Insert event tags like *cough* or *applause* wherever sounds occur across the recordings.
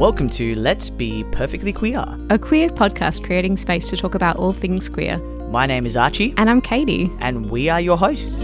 Welcome to Let's Be Perfectly Queer. a queer podcast creating space to talk about all things queer. My name is Archie, And I'm Katie. and we are your hosts.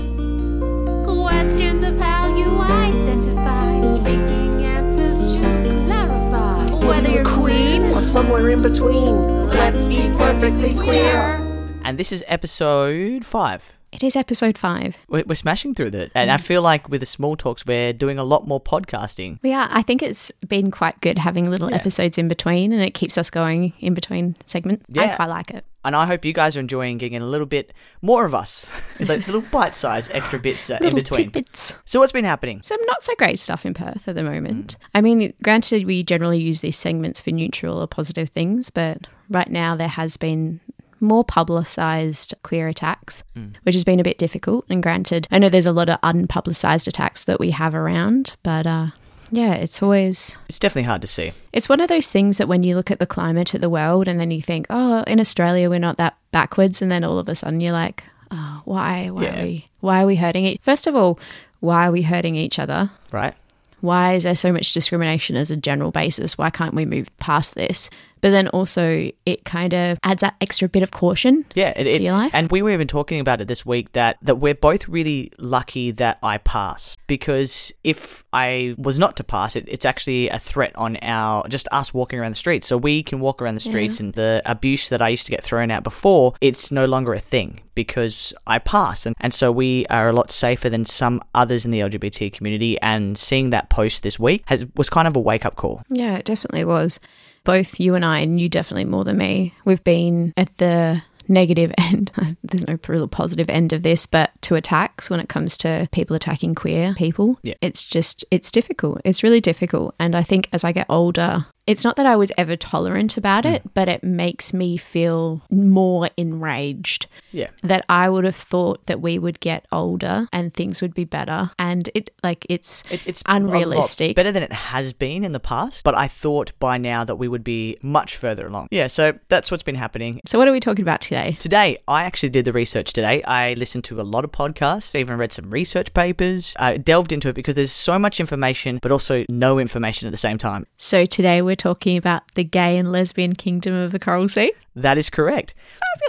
Questions of how you identify, seeking answers to clarify. Whether you're queen or somewhere in between. Let's be perfectly queer. And this is episode five. It is episode five. We're, we're smashing through it. And I feel like with the small talks, we're doing a lot more podcasting. Yeah, I think it's been quite good having little Yeah. episodes in between and it keeps us going in between segments. Yeah. I quite like it. And I hope you guys are enjoying getting a little bit more of us, *laughs* like little bite sized extra bits uh, in between. tidbits. So, what's been happening? Some not so great stuff in Perth at the moment. Mm. I mean, granted, we generally use these segments for neutral or positive things, but right now there has been more publicised queer attacks, Mm. which has been a bit difficult. And granted, I know there's a lot of unpublicised attacks that we have around, but uh, yeah, it's always It's definitely hard to see. it's one of those things that when you look at the climate of the world and then you think, oh, in Australia we're not that backwards, and then all of a sudden you're like, oh, why, why Yeah. are we, why are we hurting it? First of all, why are we hurting each other? Right? Why is there so much discrimination as a general basis? Why can't we move past this? But then also, it kind of adds that extra bit of caution. Yeah, it, it, your life? and we were even talking about it this week that that we're both really lucky that I passed because if I was not to pass, it, it's actually a threat on our just us walking around the streets. So we can walk around the streets, and the abuse that I used to get thrown out before, it's no longer a thing because I pass, and and so we are a lot safer than some others in the LGBT community. And seeing that post this week has was kind of a wake up call. Yeah, it definitely was. Both you and I, and you definitely more than me, we've been at the negative *laughs* end. *laughs* There's no real positive end of this, but to attacks when it comes to people attacking queer people, Yeah. it's just, it's difficult. It's really difficult. And I think as I get older, it's not that I was ever tolerant about hmm. it, but it makes me feel more enraged Yeah. that I would have thought that we would get older and things would be better. And it, like, it's, It, it's unrealistic. better than it has been in the past, but I thought by now that we would be much further along. Yeah, so that's what's been happening. So, what are we talking about today? Today, I actually did the research today. I listened to a lot of podcasts, even read some research papers, I delved into it because there's so much information, but also no information at the same time. So, today we're talking about the gay and lesbian kingdom of the Coral Sea. That is correct.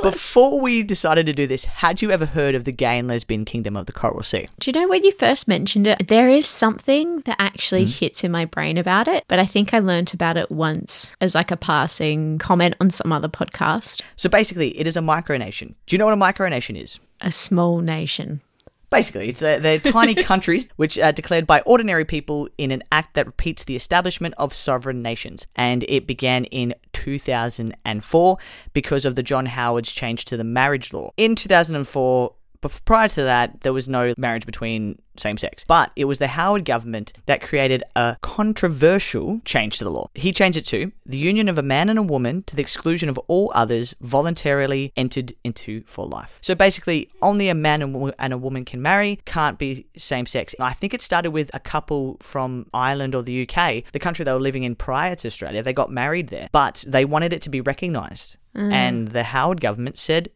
Before we decided to do this, had you ever heard of the gay and lesbian kingdom of the Coral Sea? Do you know when you first mentioned it? There is something that actually mm-hmm. hits in my brain about it, but I think I learnt about it once as like a passing comment on some other podcast. So basically, it is a micronation. Do you know what a micronation is? A small nation. Basically, it's uh, they're tiny *laughs* countries which are declared by ordinary people in an act that repeats the establishment of sovereign nations. And it began in 2004 because of the John Howard's change to the marriage law. In 2004, bef- prior to that, there was no marriage between same sex. But it was the Howard government that created a controversial change to the law. He changed it to the union of a man and a woman to the exclusion of all others voluntarily entered into for life. So basically, only a man and a woman can marry, can't be same sex. I think it started with a couple from Ireland or the UK, the country they were living in prior to Australia. They got married there, but they wanted it to be recognised. Mm. And the Howard government said,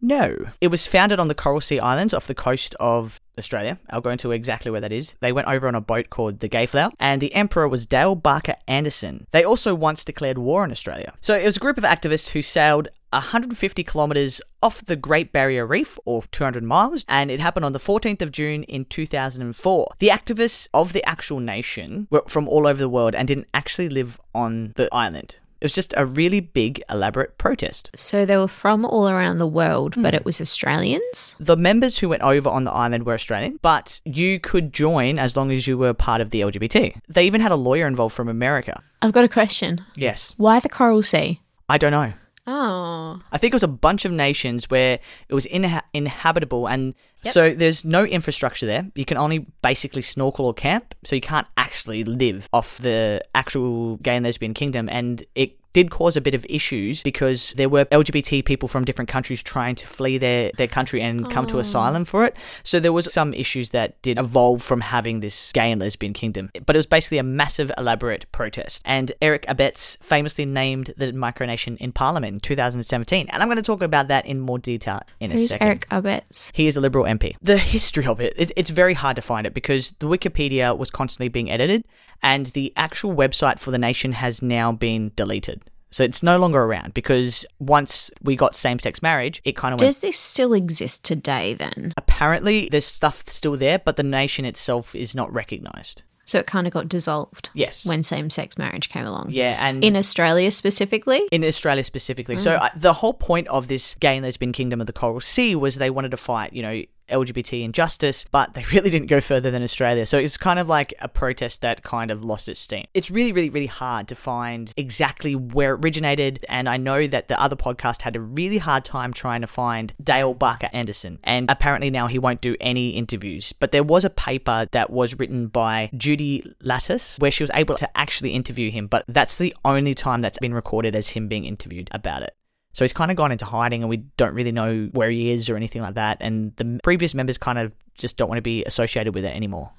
no. It was founded on the Coral Sea Islands off the coast of Australia. I'll go into exactly where that is. They went over on a boat called the Gayflower, and the emperor was Dale Parker Anderson. They also once declared war on Australia. So it was a group of activists who sailed 150 kilometers off the Great Barrier Reef, or 200 miles, and it happened on the 14th of June in 2004. The activists of the actual nation were from all over the world and didn't actually live on the island. It was just a really big, elaborate protest. So, they were from all around the world, but hmm. it was Australians. The members who went over on the island were Australian, but you could join as long as you were part of the LGBT. They even had a lawyer involved from America. I've got a question. Yes. Why the Coral Sea? I don't know. Oh. I think it was a bunch of nations where it was inha- inhabitable, and so there's no infrastructure there. You can only basically snorkel or camp, so you can't actually live off the actual gay and lesbian kingdom, and it did cause a bit of issues because there were LGBT people from different countries trying to flee their, their country and come to oh. asylum for it. So there was some issues that did evolve from having this gay and lesbian kingdom. But it was basically a massive, elaborate protest. And Eric Abetz famously named the micronation in Parliament in 2017. And I'm going to talk about that in more detail in a Who's second. Eric Abetz? He is a Liberal MP. The history of it, it, it's very hard to find it because the Wikipedia was constantly being edited and the actual website for the nation has now been deleted. So it's no longer around because once we got same sex marriage, it kind of went. Does this still exist today then? Apparently, there's stuff still there, but the nation itself is not recognized. So it kind of got dissolved Yes. when same sex marriage came along. Yeah, and In Australia specifically? in Australia specifically. Mm. So uh, the whole point of this gay and lesbian kingdom of the Coral Sea was they wanted to fight, you know, LGBT injustice, but they *laughs* really didn't go further than Australia. So it's kind of like a protest that kind of lost its steam. It's really, really, really hard to find exactly where it originated, and I know that the other podcast had a really hard time trying to find Dale Parker Anderson, and apparently now he won't do any interviews. But there was a paper that was written by Judy Lattis where she was able to actually interview him, but that's the only time that's been recorded as him being interviewed about it. So he's kind of gone into hiding, and we don't really know where he is or anything like that. And the previous members kind of just don't want to be associated with it anymore.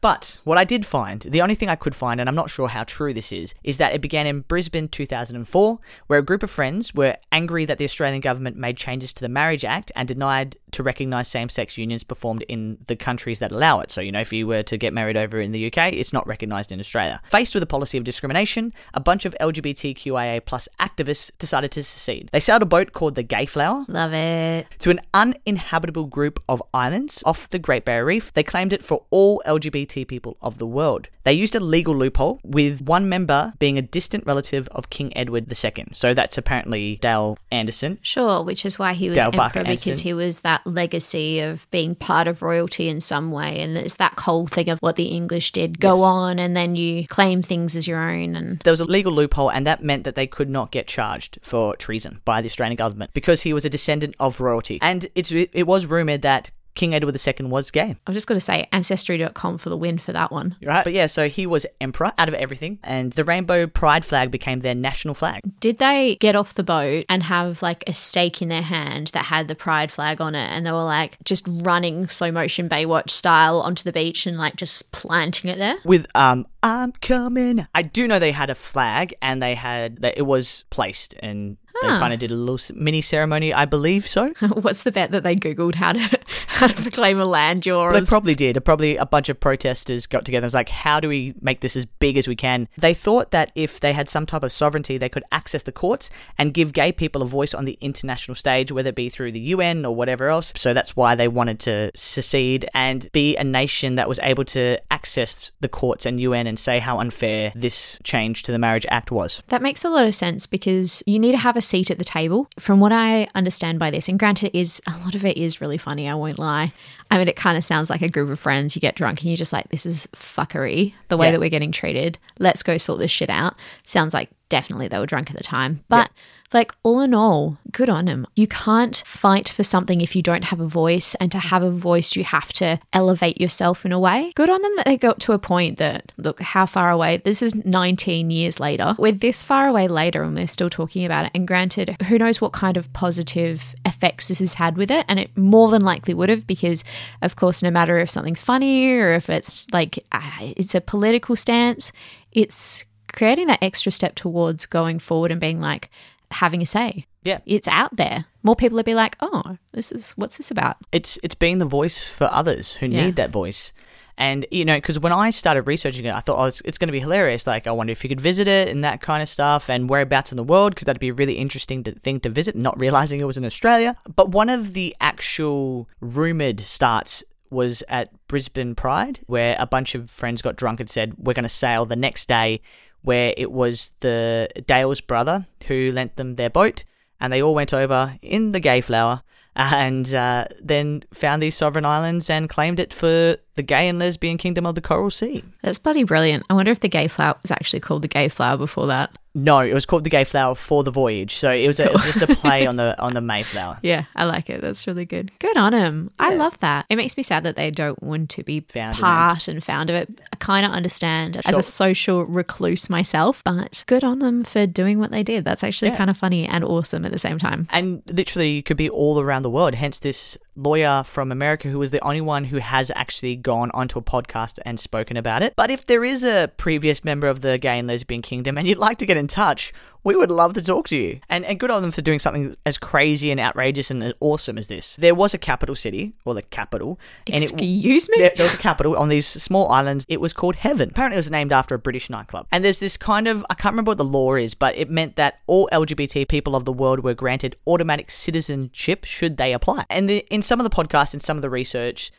But what I did find, the only thing I could find, and I'm not sure how true this is, is that it began in Brisbane 2004, where a group of friends were angry that the Australian government made changes to the Marriage Act and denied to recognise same sex unions performed in the countries that allow it. So, you know, if you were to get married over in the UK, it's not recognised in Australia. Faced with a policy of discrimination, a bunch of LGBTQIA plus activists decided to secede. They sailed a boat called the Gayflower Love it. to an uninhabitable group of islands off the Great Barrier Reef. They claimed it for all LGBT people of the world. They used a legal loophole, with one member being a distant relative of King Edward II. So that's apparently Dale Anderson. Sure, which is why he was Dale emperor Parker because Anderson. he was that legacy of being part of royalty in some way, and it's that whole thing of what the English did. Go Yes. on, and then you claim things as your own, and There was a legal loophole, and that meant that they could not get charged for treason by the Australian government because he was a descendant of royalty. And it's it was rumored that King Edward II was gay. I've just got to say, Ancestry.com for the win for that one. Right? But yeah, so he was emperor out of everything, and the rainbow pride flag became their national flag. Did they get off the boat and have like a stake in their hand that had the pride flag on it, and they were like just running slow motion Baywatch style onto the beach and like just planting it there? with um I'm coming. I do know they had a flag and they had that it was placed and they Huh. kind of did a little mini ceremony, I believe so. *laughs* What's the bet that they googled how to *laughs* how to proclaim a land yours? They probably did. Probably a bunch of protesters got together and was like, how do we make this as big as we can? They thought that if they had some type of sovereignty, they could access the courts and give gay people a voice on the international stage, whether it be through the UN or whatever else. So that's why they wanted to secede and be a nation that was able to access the courts and UN and say how unfair this change to the Marriage Act was. That makes a lot of sense because you need to have a seat at the table. From what I understand by this, and granted, it is a lot of it is really funny. I won't lie. I mean, it kind of sounds like a group of friends. You get drunk and you're just like, "This is fuckery." The way Yeah. that we're getting treated. Let's go sort this shit out. Sounds like definitely they were drunk at the time, but. Like, all in all, good on them. You can't fight for something if you don't have a voice, and to have a voice, you have to elevate yourself in a way. Good on them that they got to a point that, look, how far away? This is 19 years later. We're this far away later, and we're still talking about it. And granted, who knows what kind of positive effects this has had with it? And it more than likely would have, because, of course, no matter if something's funny or if it's like it's a political stance, it's creating that extra step towards going forward and being like, having a say. Yeah. It's out there. More people would be like, oh, this is what's this about? it's it's being the voice for others who Yeah. need that voice. And you know, because when I started researching it, I thought, oh, it's, it's going to be hilarious. Like, I wonder if you could visit it and that kind of stuff, and whereabouts in the world, because that'd be a really interesting to, thing to visit. Not realizing it was in Australia, but one of the actual rumored starts was at Brisbane Pride, where a bunch of friends got drunk and said, "We're going to sail the next day." Where it was the Dale's brother who lent them their boat, and they all went over in the Gayflower and uh, then found these sovereign islands and claimed it for the gay and lesbian kingdom of the Coral Sea. That's bloody brilliant. I wonder if the gay flower was actually called the gay flower before that. No, it was called the Gay Flower for the voyage. So it was, a, it was just a play on the on the Mayflower. *laughs* Yeah, I like it. That's really good. Good on him. I love that. It makes me sad that they don't want to be Found part and found of it. I kind of understand as a social recluse myself, but good on them for doing what they did. That's actually Yeah. kind of funny and awesome at the same time. And literally could be all around the world. Hence, this lawyer from America who was the only one who has actually gone onto a podcast and spoken about it. But if there is a previous member of the gay and lesbian kingdom and you'd like to get in touch, we would love to talk to you. And, and good on them for doing something as crazy and outrageous and awesome as this. There was a capital city, or the capital. and it- Excuse me? there, there was a capital on these small islands. It was called Heaven. Apparently, it was named after a British nightclub. And there's this kind of I can't remember what the law is, but it meant that all LGBT people of the world were granted automatic citizenship should they apply. And the, in some of the podcasts and some of the research.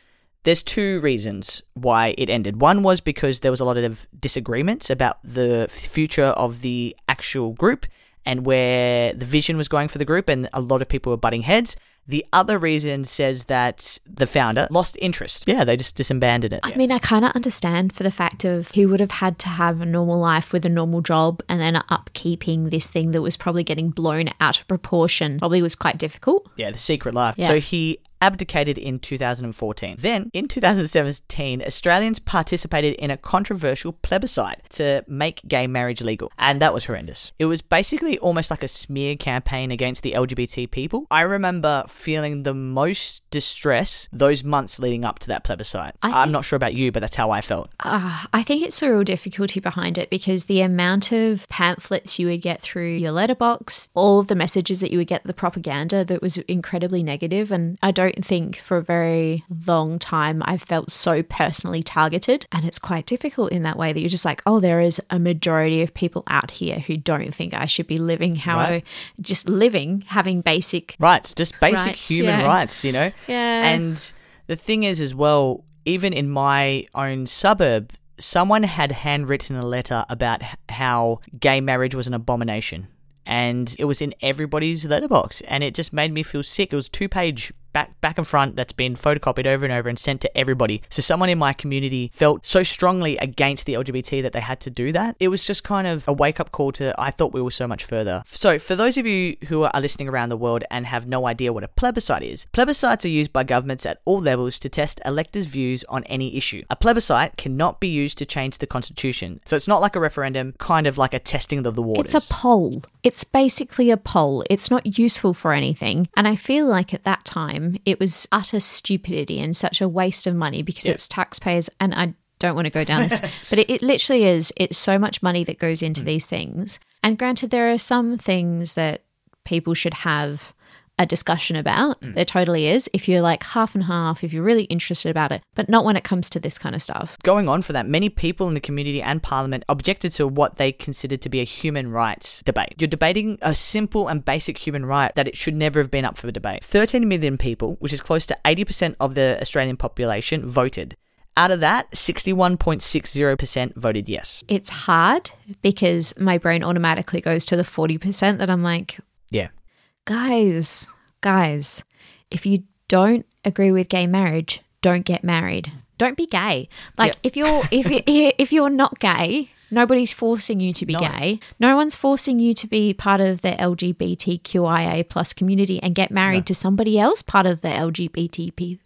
There's two reasons why it ended. One was because there was a lot of disagreements about the future of the actual group and where the vision was going for the group, and a lot of people were butting heads. The other reason says that the founder lost interest. Yeah, they just disbanded it. I mean, I kind of understand for the fact of he would have had to have a normal life with a normal job and then upkeeping this thing that was probably getting blown out of proportion probably was quite difficult. Yeah, the secret life. Yeah. So he abdicated in 2014. Then, in 2017, Australians participated in a controversial plebiscite to make gay marriage legal, and that was horrendous. It was basically almost like a smear campaign against the LGBT people. I remember feeling the most distress those months leading up to that plebiscite. I I'm not sure about you, but that's how I felt. Uh, I think it's a real difficulty behind it because the amount of pamphlets you would get through your letterbox, all of the messages that you would get, the propaganda that was incredibly negative, and I don't think for a very long time I've felt so personally targeted. And it's quite difficult in that way that you're just like, oh, there is a majority of people out here who don't think I should be living how Right. I just living, having basic. rights, just basic Rights, human yeah. rights, you know? Yeah. And the thing is, as well, even in my own suburb, someone had handwritten a letter about how gay marriage was an abomination. And it was in everybody's letterbox, and it just made me feel sick. It was two page back back and front that's been photocopied over and over and sent to everybody. So someone in my community felt so strongly against the LGBT that they had to do that. It was just kind of a wake up call to I thought we were so much further. So for those of you who are listening around the world and have no idea what a plebiscite is, plebiscites are used by governments at all levels to test electors' views on any issue. A plebiscite cannot be used to change the constitution. So it's not like a referendum, kind of like a testing of the waters. It's a poll. It's basically a poll. It's not useful for anything. And I feel like at that time, it was utter stupidity and such a waste of money because it's taxpayers. And I don't want to go down this, *laughs* but it, it literally is. It's so much money that goes into mm. these things. And granted, there are some things that people should have a discussion about. Mm. There totally is. If you're like half and half, if you're really interested about it, but not when it comes to this kind of stuff. going on for that, many people in the community and parliament objected to what they considered to be a human rights debate. You're debating a simple and basic human right that it should never have been up for debate. 13 million people, which is close to 80% of the Australian population, voted. Out of that, 61.60% voted yes. It's hard because my brain automatically goes to the 40% that I'm like, Yeah. Guys, guys, if you don't agree with gay marriage, don't get married. Don't be gay. Like if you're if you *laughs* if you're not gay, nobody's forcing you to be No. gay. No one's forcing you to be part of the LGBTQIA plus community and get married to somebody else part of the LGBTP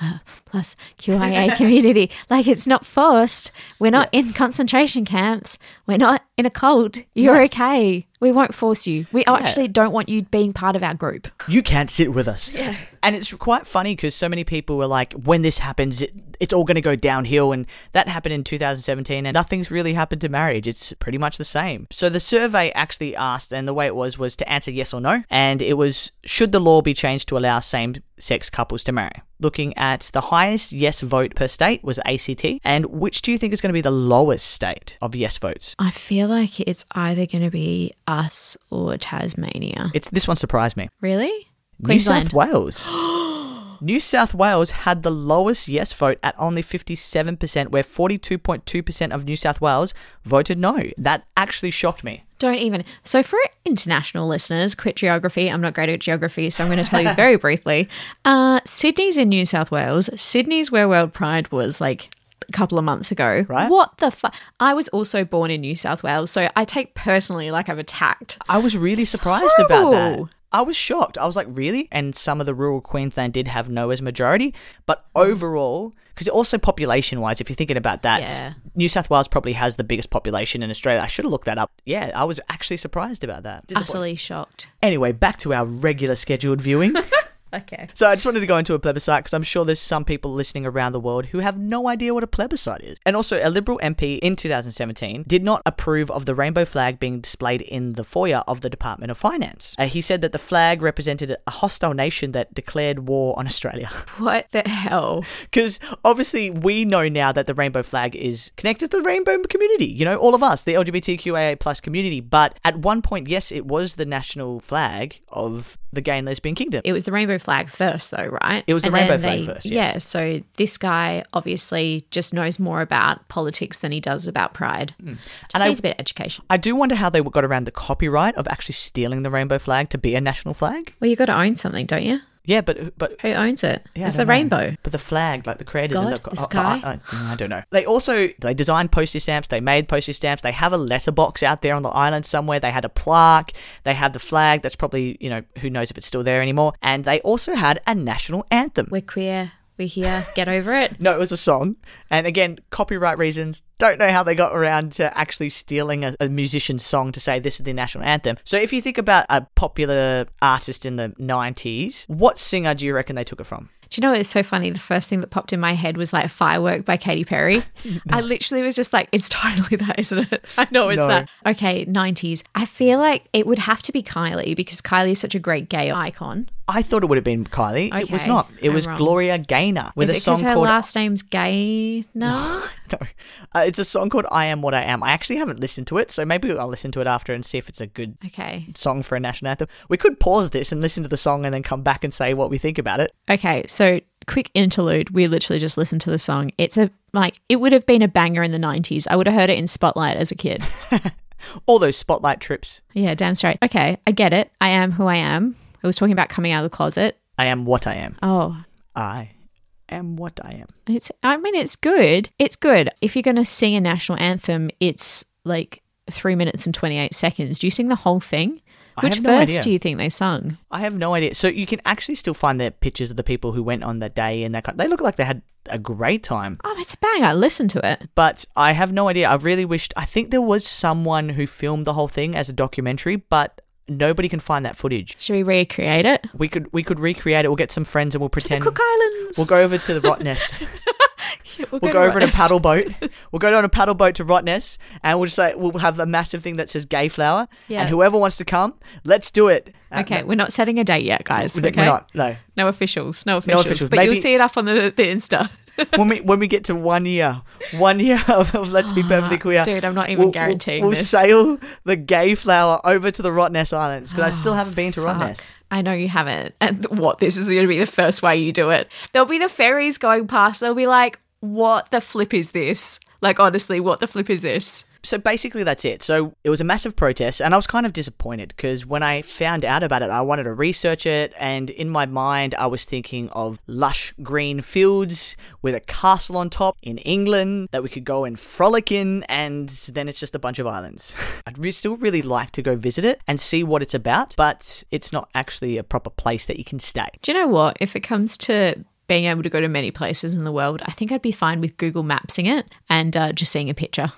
uh, plus QIA *laughs* community. Like it's not forced. We're not in concentration camps. We're not in a cult. You're okay. We won't force you. We actually don't want you being part of our group. You can't sit with us. Yeah. And it's quite funny because so many people were like, when this happens, it, it's all going to go downhill. And that happened in 2017, and nothing's really happened to marriage. It's pretty much the same. So the survey actually asked, and the way it was, was to answer yes or no. And it was, should the law be changed to allow same sex couples to marry? Looking at the highest yes vote per state was ACT. And which do you think is going to be the lowest state of yes votes? I feel like it's either going to be us or Tasmania. It's This one surprised me. Really? New Queensland. South Wales. *gasps* New South Wales had the lowest yes vote at only 57%, where 42.2% of New South Wales voted no. That actually shocked me. Don't even. So, for international listeners, quit geography. I'm not great at geography, so I'm going to tell you very *laughs* briefly. Uh, Sydney's in New South Wales. Sydney's where World Pride was like a couple of months ago. Right. What the fuck? I was also born in New South Wales, so I take personally like I've attacked. I was really surprised about that. I was shocked. I was like, really? And some of the rural Queensland did have no as majority, but overall, because also population wise, if you're thinking about that, Yeah. New South Wales probably has the biggest population in Australia. I should have looked that up. Yeah, I was actually surprised about that. Utterly shocked. Anyway, back to our regular scheduled viewing. *laughs* Okay. So I just wanted to go into a plebiscite because I'm sure there's some people listening around the world who have no idea what a plebiscite is. And also, a Liberal MP in 2017 did not approve of the rainbow flag being displayed in the foyer of the Department of Finance. Uh, he said that the flag represented a hostile nation that declared war on Australia. *laughs* What the hell? Because obviously, we know now that the rainbow flag is connected to the rainbow community. You know, all of us, the LGBTQIA plus community. But at one point, yes, it was the national flag of the gay and lesbian kingdom. It was the rainbow flag first, though, right? It was the And rainbow flag they- first, yes. Yeah. So this guy obviously just knows more about politics than he does about pride. Just Hmm. And I- needs a bit of education. I do wonder how they got around the copyright of actually stealing the rainbow flag to be a national flag. Well, you got to own something, don't you? Yeah, but but Who owns it? yeah, it's the know. rainbow. But the flag, like the creator, God, of the sky? I, I- mm, I don't know. They also they designed postage stamps. They made postage stamps. They have a letterbox out there on the island somewhere. They had a plaque. They have the flag. That's probably you know who knows if it's still there anymore. And they also had a national anthem. We're queer. We're here. Get over it. No, it was a song. And again, copyright reasons. Don't know how they got around to actually stealing a, a musician's song to say this is the national anthem. So if you think about a popular artist in the 90s, what singer do you reckon they took it from? Do you know it's so funny? The first thing that popped in my head was like Firework by Katy Perry. *laughs* I literally was just like, it's totally that, isn't it? *laughs* I know it's No. that. Okay, 90s. I feel like it would have to be Kylie because Kylie is such a great gay icon. I thought it would have been Kylie. It was not. It I'm was wrong. Gloria Gaynor with is a song her called last name's Gay? No. *laughs* No. Uh, it's a song called I Am What I Am. I actually haven't listened to it, so maybe I'll listen to it after and see if it's a good Okay. song for a national anthem. We could pause this and listen to the song and then come back and say what we think about it. Okay, so quick interlude. We literally just listened to the song. It's a like it would have been a banger in the 90s. I would have heard it in Spotlight as a kid. *laughs* All those spotlight trips. yeah, damn straight. Okay, I get it. I am who I am. I was talking about coming out of the closet. I am what I am. Oh, I am what I am. It's I mean it's good. It's good. If you're going to sing a national anthem, it's like 3 minutes and 28 seconds. Do you sing the whole thing? I Which no verse idea. do you think they sung? I have no idea. So you can actually still find the pictures of the people who went on that day and that kind. They look like they had a great time. Oh, it's a banger. Listen to it. But I have no idea. I really wished. I think there was someone who filmed the whole thing as a documentary, but nobody can find that footage. Should we recreate it? We could we could recreate it. We'll get some friends and we'll The pretend. Cook Islands. We'll go over to the Rottnest. *laughs* *laughs* We'll We'll to go over in a paddle boat. *laughs* We'll go on a paddle boat to Rottnest, and we'll just say we'll have a massive thing that says "Gay Flower," Yeah. and whoever wants to come, let's do it. Uh, Okay, we're not setting a date yet, guys. we're okay? not. No. No officials. No officials. officials. But Maybe- you'll see it up on the, the Insta. *laughs* when we when we get to one year, one year of, of Let's Be *gasps* Perfectly Queer, Dude, I'm not even we'll- we'll- guaranteeing We'll, sail the Gay Flower over to the Rottnest Islands because I still haven't been to *gasps* Fuck. Rottnest. I know you haven't. And what? This is going to be the first way you do it. There'll be the ferries going past. They'll be like, what the flip is this? Like, honestly, what the flip is this? So basically, that's it. So it was a massive protest, and I was kind of disappointed because when I found out about it, I wanted to research it, and in my mind, I was thinking of lush green fields with a castle on top in England that we could go and frolic in, and then it's just a bunch of islands. *laughs* I'd re- still really like to go visit it and see what it's about, but it's not actually a proper place that you can stay. Do you know what? If it comes to being able to go to many places in the world, I think I'd be fine with Google Mapsing it and uh, just seeing a picture.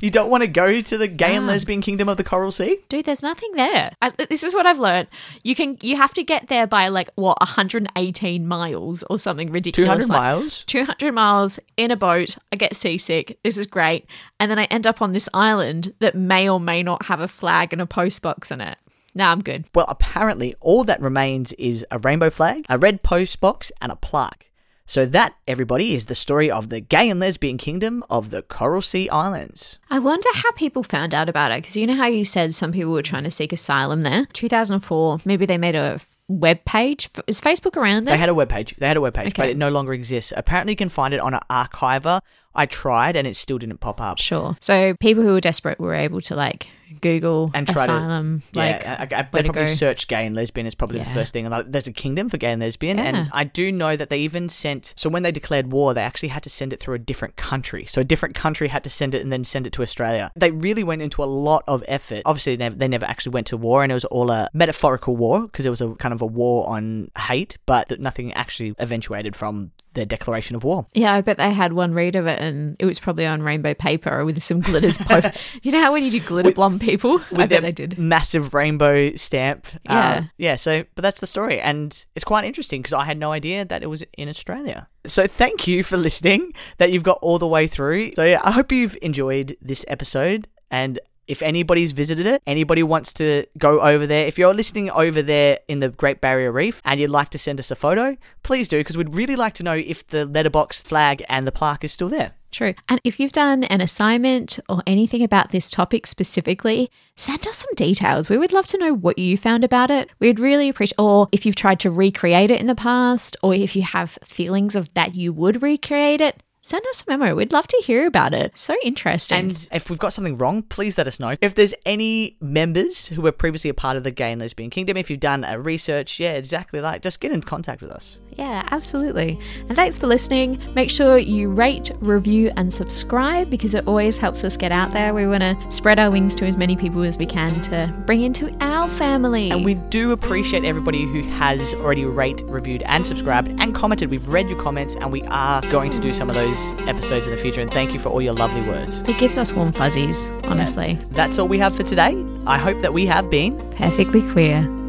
You don't want to go to the gay and lesbian kingdom of the Coral Sea? Dude, there's nothing there. I, this is what I've learned. You can you have to get there by like what 118 miles or something ridiculous. 200 like- miles? 200 miles in a boat. I get seasick. This is great. And then I end up on this island that may or may not have a flag and a post box in it. Nah, I'm good. Well, apparently, all that remains is a rainbow flag, a red post box, and a plaque. So, that, everybody, is the story of the gay and lesbian kingdom of the Coral Sea Islands. I wonder how people found out about it because you know how you said some people were trying to seek asylum there. 2004, maybe they made a web page. Is Facebook around there? They had a webpage. They had a webpage, but Okay. it no longer exists. Apparently, you can find it on an archiver I tried and it still didn't pop up. Sure. So people who were desperate were able to like Google And try to- like yeah, I, I, they probably go. search gay and lesbian is probably the first thing. And like, there's a kingdom for gay and lesbian, Yeah. and I do know that they even sent. So when they declared war, they actually had to send it through a different country. So a different country had to send it and then send it to Australia. They really went into a lot of effort. Obviously, they never, they never actually went to war, and it was all a metaphorical war because it was a kind of a war on hate, but that nothing actually eventuated from their declaration of war. Yeah, I bet they had one read of it and it was probably on rainbow paper with some glitters. *laughs* po- you know how when you do glitter blonde people? I bet they did. massive rainbow stamp. Yeah. Um, yeah. So, but that's the story, and it's quite interesting because I had no idea that it was in Australia. So, thank you for listening. That you've got all the way through. So, yeah, I hope you've enjoyed this episode, and. If anybody's visited it, anybody wants to go over there, if you're listening over there in the Great Barrier Reef and you'd like to send us a photo, please do because we'd really like to know if the letterbox flag and the plaque is still there. True. And if you've done an assignment or anything about this topic specifically, send us some details. We would love to know what you found about it. We'd really appreciate, or if you've tried to recreate it in the past, or if you have feelings of that you would recreate it, send us a memo. We'd love to hear about it. So interesting. And if we've got something wrong, please let us know. If there's any members who were previously a part of the Gay and Lesbian Kingdom, if you've done a research, yeah, exactly like, just get in contact with us. Yeah, absolutely. And thanks for listening. Make sure you rate, review, and subscribe because it always helps us get out there. We want to spread our wings to as many people as we can to bring into our family. And we do appreciate everybody who has already rated, reviewed, and subscribed and commented. We've read your comments and we are going to do some of those episodes in the future. And thank you for all your lovely words. it gives us warm fuzzies, honestly. That's all we have for today. I hope that we have been Perfectly queer.